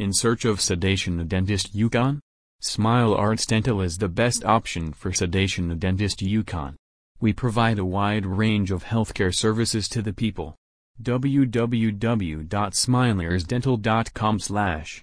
In search of sedation dentist Yukon? Smile Arts Dental is the best option for sedation dentist Yukon. We provide a wide range of healthcare services to the people. www.smileartsdental.com slash